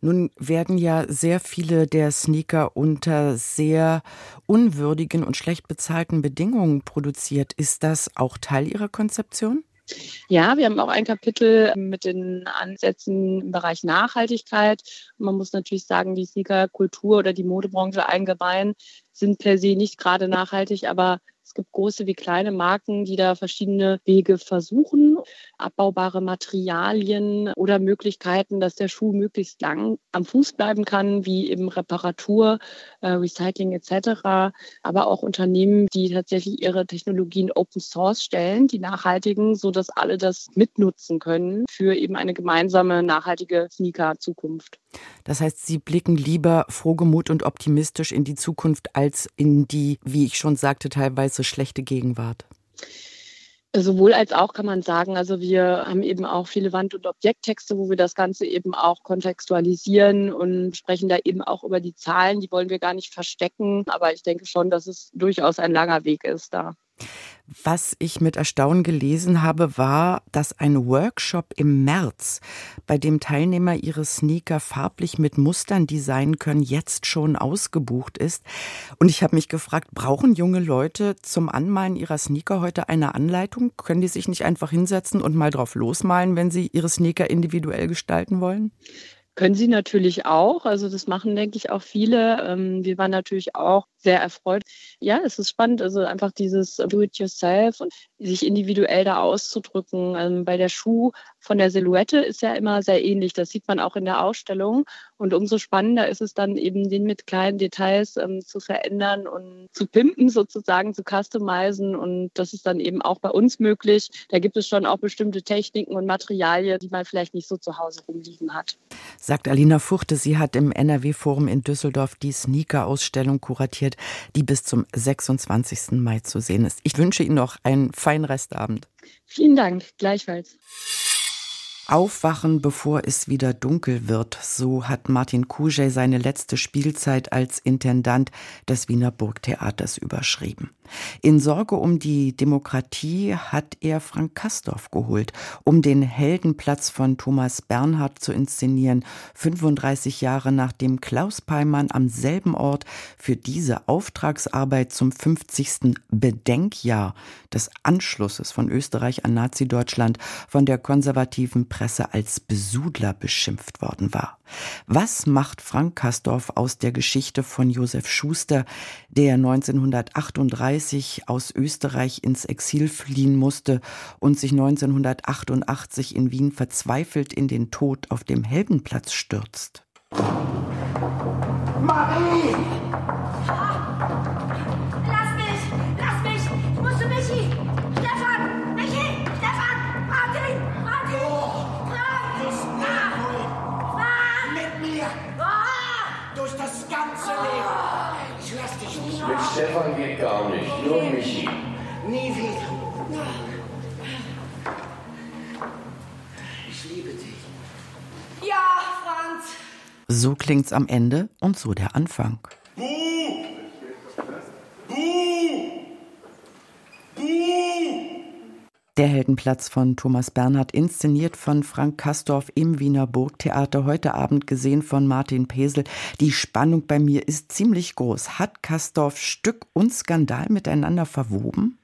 Nun werden ja sehr viele der Sneaker unter sehr unwürdigen und schlecht bezahlten Bedingungen produziert. Ist das auch Teil Ihrer Konzeption? Ja, wir haben auch ein Kapitel mit den Ansätzen im Bereich Nachhaltigkeit. Man muss natürlich sagen, die Sneaker-Kultur oder die Modebranche allgemein sind per se nicht gerade nachhaltig, aber Es gibt große wie kleine Marken, die da verschiedene Wege versuchen, abbaubare Materialien oder Möglichkeiten, dass der Schuh möglichst lang am Fuß bleiben kann, wie eben Reparatur, äh, Recycling etc. Aber auch Unternehmen, die tatsächlich ihre Technologien Open Source stellen, die nachhaltigen, so dass alle das mitnutzen können für eben eine gemeinsame nachhaltige Sneaker-Zukunft. Das heißt, Sie blicken lieber frohgemut und optimistisch in die Zukunft als in die, wie ich schon sagte, teilweise schlechte Gegenwart. Sowohl als auch kann man sagen, also wir haben eben auch viele Wand- und Objekttexte, wo wir das Ganze eben auch kontextualisieren und sprechen da eben auch über die Zahlen. Die wollen wir gar nicht verstecken, aber ich denke schon, dass es durchaus ein langer Weg ist da. Was ich mit Erstaunen gelesen habe, war, dass ein Workshop im März, bei dem Teilnehmer ihre Sneaker farblich mit Mustern designen können, jetzt schon ausgebucht ist. Und ich habe mich gefragt, brauchen junge Leute zum Anmalen ihrer Sneaker heute eine Anleitung? Können die sich nicht einfach hinsetzen und mal drauf losmalen, wenn sie ihre Sneaker individuell gestalten wollen? Können sie natürlich auch. Also das machen, denke ich, auch viele. Ähm, wir waren natürlich auch sehr erfreut. Ja, es ist spannend, also einfach dieses Do-it-yourself und sich individuell da auszudrücken. Ähm, bei der Schuh von der Silhouette ist ja immer sehr ähnlich. Das sieht man auch in der Ausstellung. Und umso spannender ist es dann eben, den mit kleinen Details ähm, zu verändern und zu pimpen sozusagen, zu customizen. Und das ist dann eben auch bei uns möglich. Da gibt es schon auch bestimmte Techniken und Materialien, die man vielleicht nicht so zu Hause rumliegen hat. Sagt Alina Fuchte, sie hat im NRW-Forum in Düsseldorf die Sneaker-Ausstellung kuratiert präsentiert, die bis zum 26. Mai zu sehen ist. Ich wünsche Ihnen noch einen feinen Restabend. Vielen Dank, gleichfalls. Aufwachen, bevor es wieder dunkel wird, so hat Martin Kuschel seine letzte Spielzeit als Intendant des Wiener Burgtheaters überschrieben. In Sorge um die Demokratie hat er Frank Kastorf geholt, um den Heldenplatz von Thomas Bernhard zu inszenieren, 35 Jahre nachdem Klaus Peimann am selben Ort für diese Auftragsarbeit zum 50. Bedenkjahr des Anschlusses von Österreich an Nazi-Deutschland von der konservativen Presse als Besudler beschimpft worden war. Was macht Frank Kastorf aus der Geschichte von Josef Schuster, der 1938 aus Österreich ins Exil fliehen musste und sich 1988 in Wien verzweifelt in den Tod auf dem Heldenplatz stürzt? Marie! Stefan geht gar nicht, nur Michi. Nie wieder. Ich liebe dich. Ja, Franz. So klingt's am Ende und so der Anfang. Buh! Buh! Buh! Der Heldenplatz von Thomas Bernhard, inszeniert von Frank Kastorf im Wiener Burgtheater, heute Abend gesehen von Martin Pesel. Die Spannung bei mir ist ziemlich groß. Hat Kastorf Stück und Skandal miteinander verwoben?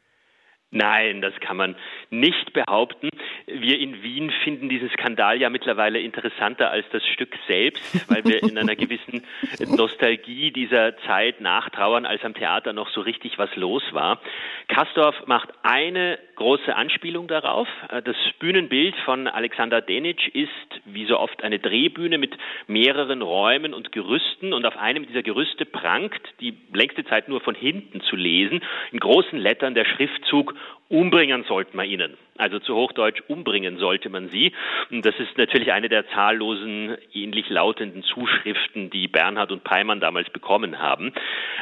Nein, das kann man nicht behaupten. Wir in Wien finden diesen Skandal ja mittlerweile interessanter als das Stück selbst, weil wir in einer gewissen Nostalgie dieser Zeit nachtrauern, als am Theater noch so richtig was los war. Kastorf macht eine große Anspielung darauf. Das Bühnenbild von Alexander Denic ist wie so oft eine Drehbühne mit mehreren Räumen und Gerüsten und auf einem dieser Gerüste prangt, die längste Zeit nur von hinten zu lesen, in großen Lettern der Schriftzug Umbringen sollte man ihnen. Also zu Hochdeutsch umbringen sollte man sie. Und das ist natürlich eine der zahllosen ähnlich lautenden Zuschriften, die Bernhard und Peimann damals bekommen haben.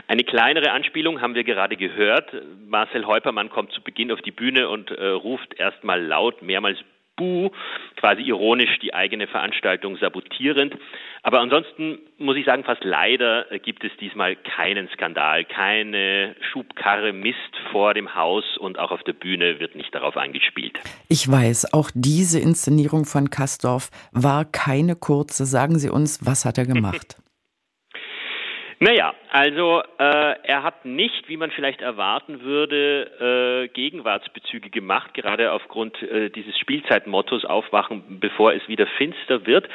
Eine kleinere Anspielung haben wir gerade gehört. Marcel Heupermann kommt zu Beginn auf die Bühne und äh, ruft erstmal laut mehrmals Buh, quasi ironisch die eigene Veranstaltung sabotierend. Aber ansonsten muss ich sagen, fast leider gibt es diesmal keinen Skandal, keine Schubkarre Mist vor dem Haus und auch auf der Bühne wird nicht darauf angespielt. Ich weiß, auch diese Inszenierung von Kastorf war keine kurze. Sagen Sie uns, was hat er gemacht? [laughs] Naja, Also äh, er hat nicht, wie man vielleicht erwarten würde, äh, Gegenwartsbezüge gemacht, gerade aufgrund äh, dieses Spielzeitmottos Aufwachen, bevor es wieder finster wird.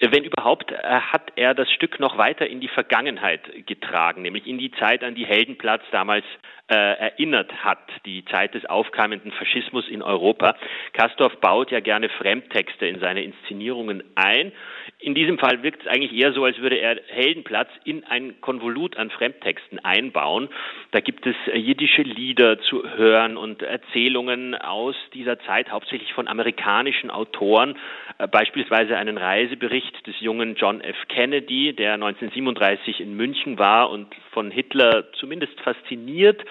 Wenn überhaupt, äh, hat er das Stück noch weiter in die Vergangenheit getragen, nämlich in die Zeit, an die Heldenplatz damals äh, erinnert hat, die Zeit des aufkeimenden Faschismus in Europa. Kastorf baut ja gerne Fremdtexte in seine Inszenierungen ein. In diesem Fall wirkt es eigentlich eher so, als würde er Heldenplatz in ein Konvolut an Fremdtexten einbauen. Da gibt es äh, jiddische Lieder zu hören und Erzählungen aus dieser Zeit, hauptsächlich von amerikanischen Autoren, äh, beispielsweise einen Reisebericht des jungen John F. Kennedy, der 1937 in München war und von Hitler zumindest fasziniert.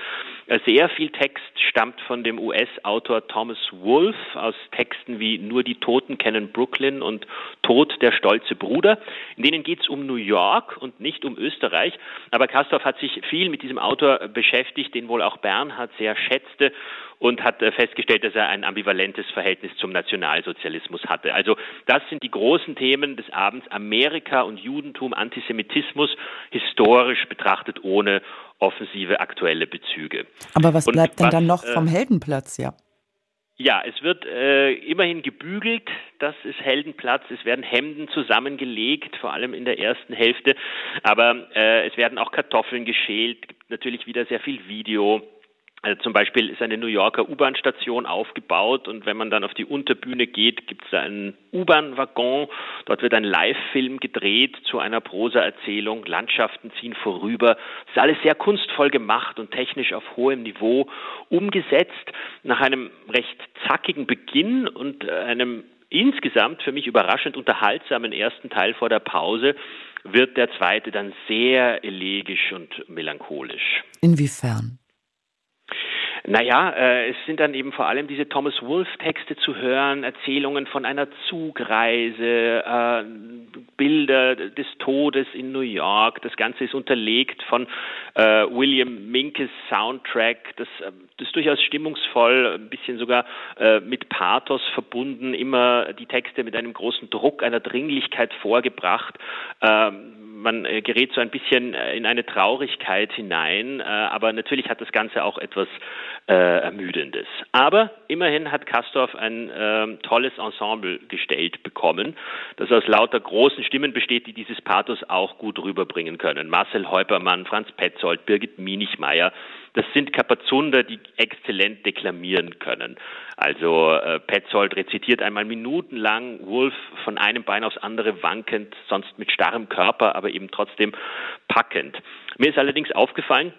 Äh, sehr viel Text stammt von dem US-Autor Thomas Wolfe aus Texten wie Nur die Toten kennen Brooklyn und Tod der stolze Bruder. In denen geht es um New York und nicht um Österreich. Aber Kastorf hat sich viel mit diesem Autor beschäftigt, den wohl auch Bernhard sehr schätzte und hat äh, festgestellt, dass er ein ambivalentes Verhältnis zum Nationalsozialismus hatte. Also das sind die großen Themen des Abends Amerika und Judentum, Antisemitismus, historisch betrachtet ohne offensive aktuelle Bezüge. Aber was bleibt denn was, dann noch äh, vom Heldenplatz, ja? Ja, es wird äh, immerhin gebügelt, das ist Heldenplatz. Es werden Hemden zusammengelegt, vor allem in der ersten Hälfte. Aber äh, es werden auch Kartoffeln geschält, gibt natürlich wieder sehr viel Video. Also zum Beispiel ist eine New Yorker U-Bahn-Station aufgebaut und wenn man dann auf die Unterbühne geht, gibt es da einen U-Bahn-Waggon. Dort wird ein Live-Film gedreht zu einer Prosa-Erzählung. Landschaften ziehen vorüber. Es ist alles sehr kunstvoll gemacht und technisch auf hohem Niveau umgesetzt. Nach einem recht zackigen Beginn und einem insgesamt für mich überraschend unterhaltsamen ersten Teil vor der Pause wird der zweite dann sehr elegisch und melancholisch. Inwiefern? Naja, äh, es sind dann eben vor allem diese Thomas Wolfe-Texte zu hören, Erzählungen von einer Zugreise, äh, Bilder des Todes in New York. Das Ganze ist unterlegt von äh, William Minkes Soundtrack. Das, äh, das ist durchaus stimmungsvoll, ein bisschen sogar äh, mit Pathos verbunden, immer die Texte mit einem großen Druck, einer Dringlichkeit vorgebracht. Ähm, man äh, gerät so ein bisschen äh, in eine Traurigkeit hinein, aber natürlich hat das Ganze auch etwas äh, Ermüdendes. Aber immerhin hat Kastorf ein äh, tolles Ensemble gestellt bekommen, das aus lauter großen Stimmen besteht, die dieses Pathos auch gut rüberbringen können. Marcel Heupermann, Franz Petzold, Birgit Mienichmeier, das sind Kapazunder, die exzellent deklamieren können. Also äh, Petzold rezitiert einmal minutenlang, Wolf von einem Bein aufs andere wankend, sonst mit starrem Körper, aber eben trotzdem packend. Mir ist allerdings aufgefallen,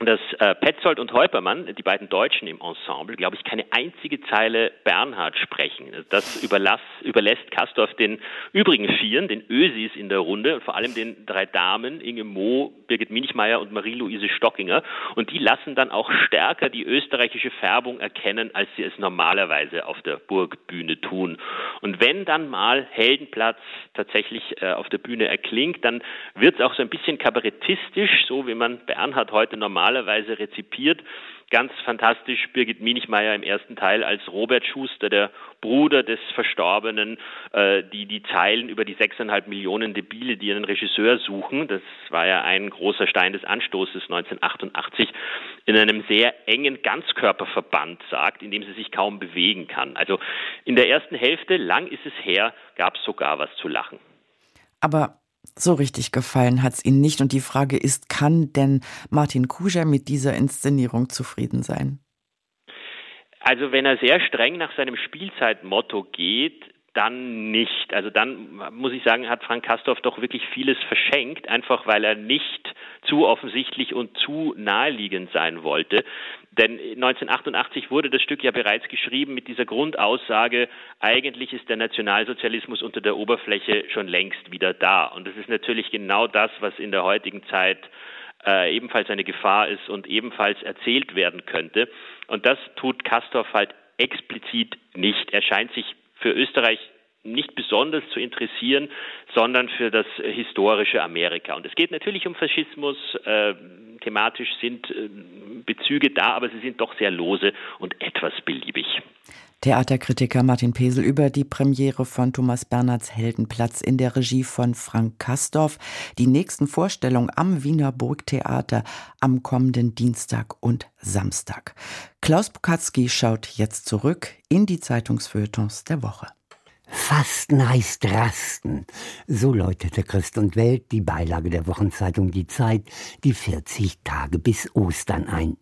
dass äh, Petzold und Heupermann, die beiden Deutschen im Ensemble, glaube ich, keine einzige Zeile Bernhard sprechen. Das überlass, überlässt Kastorf den übrigen Vieren, den Ösis in der Runde und vor allem den drei Damen, Inge Mo, Birgit Minichmeier und Marie-Louise Stockinger. Und die lassen dann auch stärker die österreichische Färbung erkennen, als sie es normalerweise auf der Burgbühne tun. Und wenn dann mal Heldenplatz tatsächlich äh, auf der Bühne erklingt, dann wird es auch so ein bisschen kabarettistisch, so wie man Bernhard heute normal normalerweise rezipiert. Ganz fantastisch Birgit Mienichmeier im ersten Teil als Robert Schuster, der Bruder des Verstorbenen, äh, die die Zeilen über die sechseinhalb Millionen Debile, die einen Regisseur suchen, das war ja ein großer Stein des Anstoßes 1988, in einem sehr engen Ganzkörperverband sagt, in dem sie sich kaum bewegen kann. Also in der ersten Hälfte, lang ist es her, gab es sogar was zu lachen. Aber so richtig gefallen hat es Ihnen nicht. Und die Frage ist, kann denn Martin Kuja mit dieser Inszenierung zufrieden sein? Also wenn er sehr streng nach seinem Spielzeitmotto geht, dann nicht. Also dann muss ich sagen, hat Frank Kastorf doch wirklich vieles verschenkt, einfach weil er nicht zu offensichtlich und zu naheliegend sein wollte. Denn 1988 wurde das Stück ja bereits geschrieben mit dieser Grundaussage, eigentlich ist der Nationalsozialismus unter der Oberfläche schon längst wieder da. Und das ist natürlich genau das, was in der heutigen Zeit äh, ebenfalls eine Gefahr ist und ebenfalls erzählt werden könnte. Und das tut Kastorf halt explizit nicht. Er scheint sich für Österreich nicht besonders zu interessieren, sondern für das historische Amerika. Und es geht natürlich um Faschismus. Äh, thematisch sind äh, Bezüge da, aber sie sind doch sehr lose und etwas beliebig. Theaterkritiker Martin Pesel über die Premiere von Thomas Bernhards Heldenplatz in der Regie von Frank Kastorf. Die nächsten Vorstellungen am Wiener Burgtheater am kommenden Dienstag und Samstag. Klaus Bukatzki schaut jetzt zurück in die Zeitungsfeuilletons der Woche. Fasten heißt Rasten. So läutete Christ und Welt, die Beilage der Wochenzeitung Die Zeit, die 40 Tage bis Ostern ein.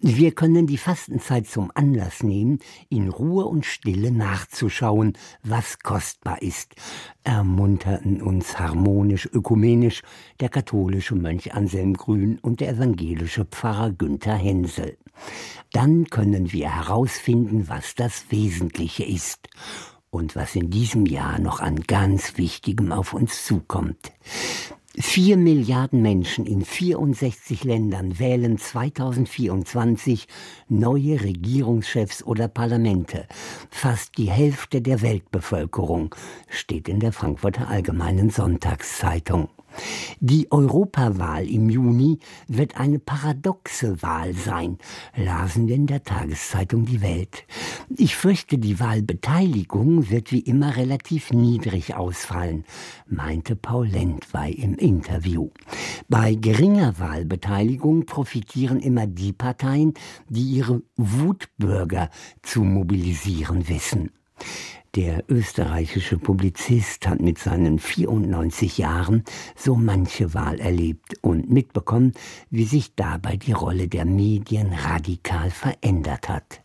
Wir können die Fastenzeit zum Anlass nehmen, in Ruhe und Stille nachzuschauen, was kostbar ist, ermunterten uns harmonisch ökumenisch der katholische Mönch Anselm Grün und der evangelische Pfarrer Günther Hensel. Dann können wir herausfinden, was das Wesentliche ist und was in diesem Jahr noch an ganz Wichtigem auf uns zukommt. Vier Milliarden Menschen in 64 Ländern wählen 2024 neue Regierungschefs oder Parlamente. Fast die Hälfte der Weltbevölkerung steht in der Frankfurter Allgemeinen Sonntagszeitung. Die Europawahl im Juni wird eine paradoxe Wahl sein, lasen wir in der Tageszeitung Die Welt. Ich fürchte, die Wahlbeteiligung wird wie immer relativ niedrig ausfallen, meinte Paul Lendwey im Interview. Bei geringer Wahlbeteiligung profitieren immer die Parteien, die ihre Wutbürger zu mobilisieren wissen. Der österreichische Publizist hat mit seinen 94 Jahren so manche Wahl erlebt und mitbekommen, wie sich dabei die Rolle der Medien radikal verändert hat.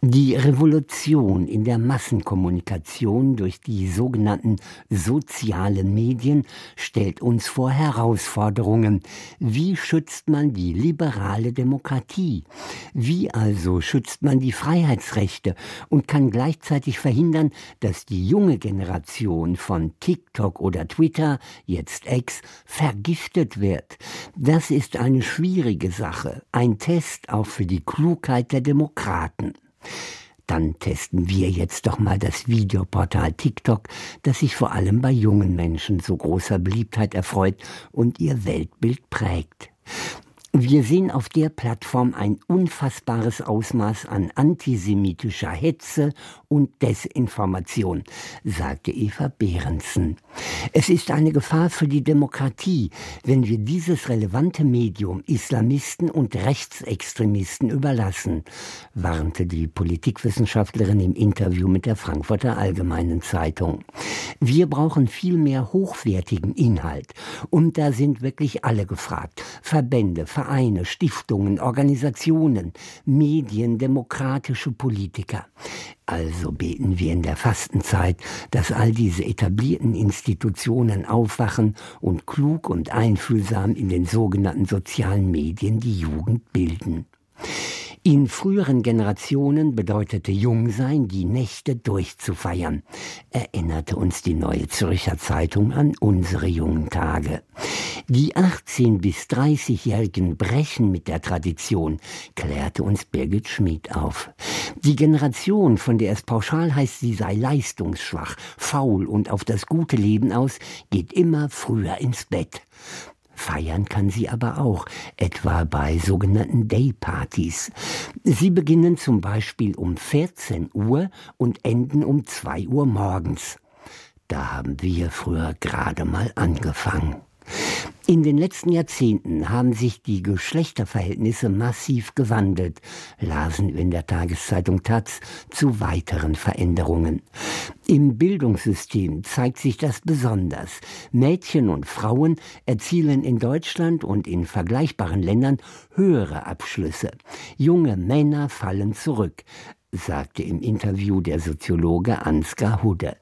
Die Revolution in der Massenkommunikation durch die sogenannten sozialen Medien stellt uns vor Herausforderungen. Wie schützt man die liberale Demokratie? Wie also schützt man die Freiheitsrechte und kann gleichzeitig verhindern, dass die junge Generation von TikTok oder Twitter, jetzt Ex, vergiftet wird? Das ist eine schwierige Sache, ein Test auch für die Klugheit der Demokraten. Dann testen wir jetzt doch mal das Videoportal TikTok, das sich vor allem bei jungen Menschen so großer Beliebtheit erfreut und ihr Weltbild prägt. Wir sehen auf der Plattform ein unfassbares Ausmaß an antisemitischer Hetze und Desinformation, sagte Eva Behrensen. Es ist eine Gefahr für die Demokratie, wenn wir dieses relevante Medium Islamisten und Rechtsextremisten überlassen, warnte die Politikwissenschaftlerin im Interview mit der Frankfurter Allgemeinen Zeitung. Wir brauchen viel mehr hochwertigen Inhalt. Und da sind wirklich alle gefragt. Verbände, Vereine, Stiftungen, Organisationen, Medien, demokratische Politiker. Also beten wir in der Fastenzeit, dass all diese etablierten Institutionen aufwachen und klug und einfühlsam in den sogenannten sozialen Medien die Jugend bilden. In früheren Generationen bedeutete Jungsein, die Nächte durchzufeiern, erinnerte uns die Neue Zürcher Zeitung an unsere jungen Tage. Die 18- bis 30-Jährigen brechen mit der Tradition, klärte uns Birgit Schmid auf. Die Generation, von der es pauschal heißt, sie sei leistungsschwach, faul und auf das gute Leben aus, geht immer früher ins Bett. Feiern kann sie aber auch, etwa bei sogenannten Daypartys. Sie beginnen zum Beispiel um 14 Uhr und enden um 2 Uhr morgens. Da haben wir früher gerade mal angefangen. In den letzten Jahrzehnten haben sich die Geschlechterverhältnisse massiv gewandelt, lasen wir in der Tageszeitung Taz zu weiteren Veränderungen. Im Bildungssystem zeigt sich das besonders. Mädchen und Frauen erzielen in Deutschland und in vergleichbaren Ländern höhere Abschlüsse. Junge Männer fallen zurück sagte im Interview der Soziologe Ansgar Hudde.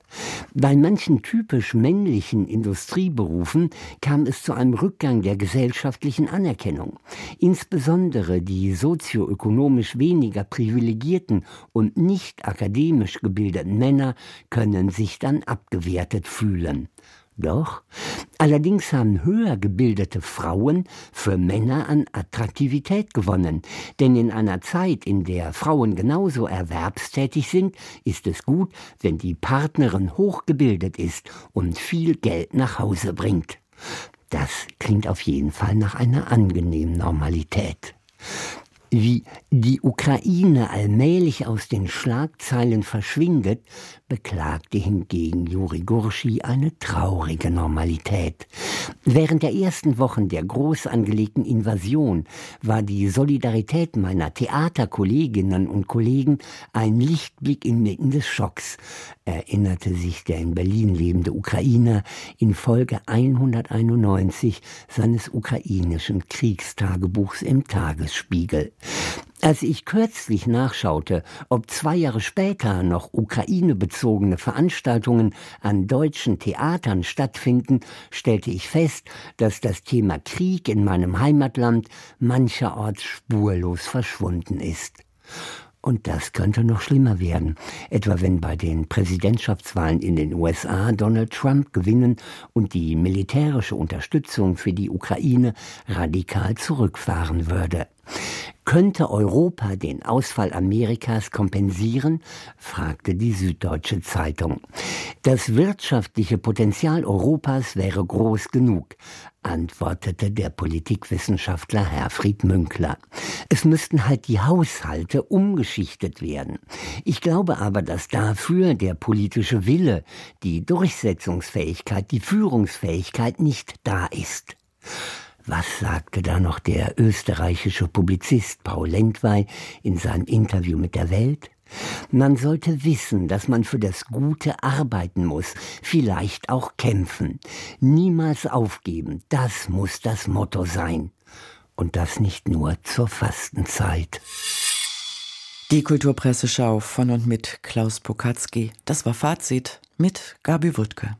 Bei manchen typisch männlichen Industrieberufen kam es zu einem Rückgang der gesellschaftlichen Anerkennung. Insbesondere die sozioökonomisch weniger privilegierten und nicht akademisch gebildeten Männer können sich dann abgewertet fühlen. Doch, allerdings haben höher gebildete Frauen für Männer an Attraktivität gewonnen, denn in einer Zeit, in der Frauen genauso erwerbstätig sind, ist es gut, wenn die Partnerin hochgebildet ist und viel Geld nach Hause bringt. Das klingt auf jeden Fall nach einer angenehmen Normalität. Wie die Ukraine allmählich aus den Schlagzeilen verschwindet, beklagte hingegen Juri Gurschi eine traurige Normalität. Während der ersten Wochen der groß angelegten Invasion war die Solidarität meiner Theaterkolleginnen und Kollegen ein Lichtblick inmitten des Schocks, erinnerte sich der in Berlin lebende Ukrainer in Folge 191 seines ukrainischen Kriegstagebuchs im Tagesspiegel. Als ich kürzlich nachschaute, ob zwei Jahre später noch ukrainebezogene Veranstaltungen an deutschen Theatern stattfinden, stellte ich fest, dass das Thema Krieg in meinem Heimatland mancherorts spurlos verschwunden ist. Und das könnte noch schlimmer werden, etwa wenn bei den Präsidentschaftswahlen in den USA Donald Trump gewinnen und die militärische Unterstützung für die Ukraine radikal zurückfahren würde. Könnte Europa den Ausfall Amerikas kompensieren? fragte die Süddeutsche Zeitung. Das wirtschaftliche Potenzial Europas wäre groß genug, antwortete der Politikwissenschaftler Herfried Münkler. Es müssten halt die Haushalte umgeschichtet werden. Ich glaube aber, dass dafür der politische Wille, die Durchsetzungsfähigkeit, die Führungsfähigkeit nicht da ist. Was sagte da noch der österreichische Publizist Paul Lentwey in seinem Interview mit der Welt? Man sollte wissen, dass man für das Gute arbeiten muss, vielleicht auch kämpfen. Niemals aufgeben, das muss das Motto sein. Und das nicht nur zur Fastenzeit. Die Kulturpresseschau von und mit Klaus Pokatzki. Das war Fazit mit Gabi Wuttke.